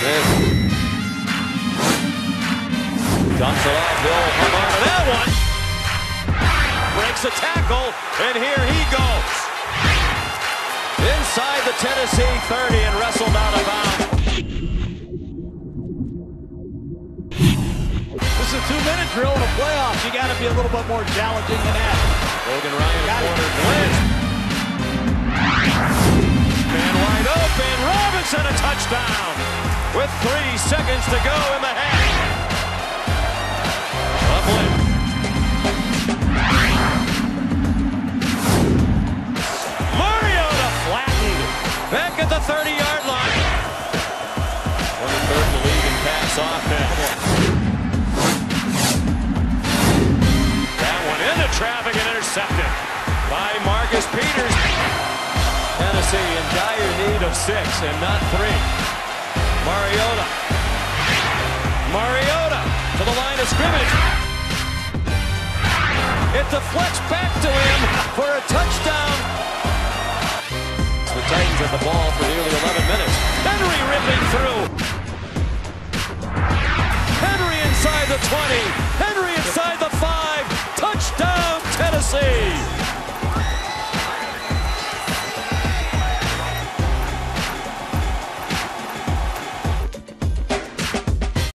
this. Dumps it off. Will Hubbard to that one. Breaks a tackle, and here he goes. Inside the Tennessee 30 and wrestled out of bounds. This is a two-minute drill in the playoffs. You got to be a little bit more challenging than that. Logan Ryan corner blitz. Man wide open. Robinson a touchdown with three seconds to go in the half. Mariota flattened back at the 30-yard line. 23rd in the league in pass offense. That one into traffic and intercepted by Marcus Peters. Tennessee in dire need of six and not three. Mariota. Mariota to the line of scrimmage. It deflects back to him for a touchdown. The Titans have the ball for nearly 11 minutes. Henry ripping through. Henry inside the 20.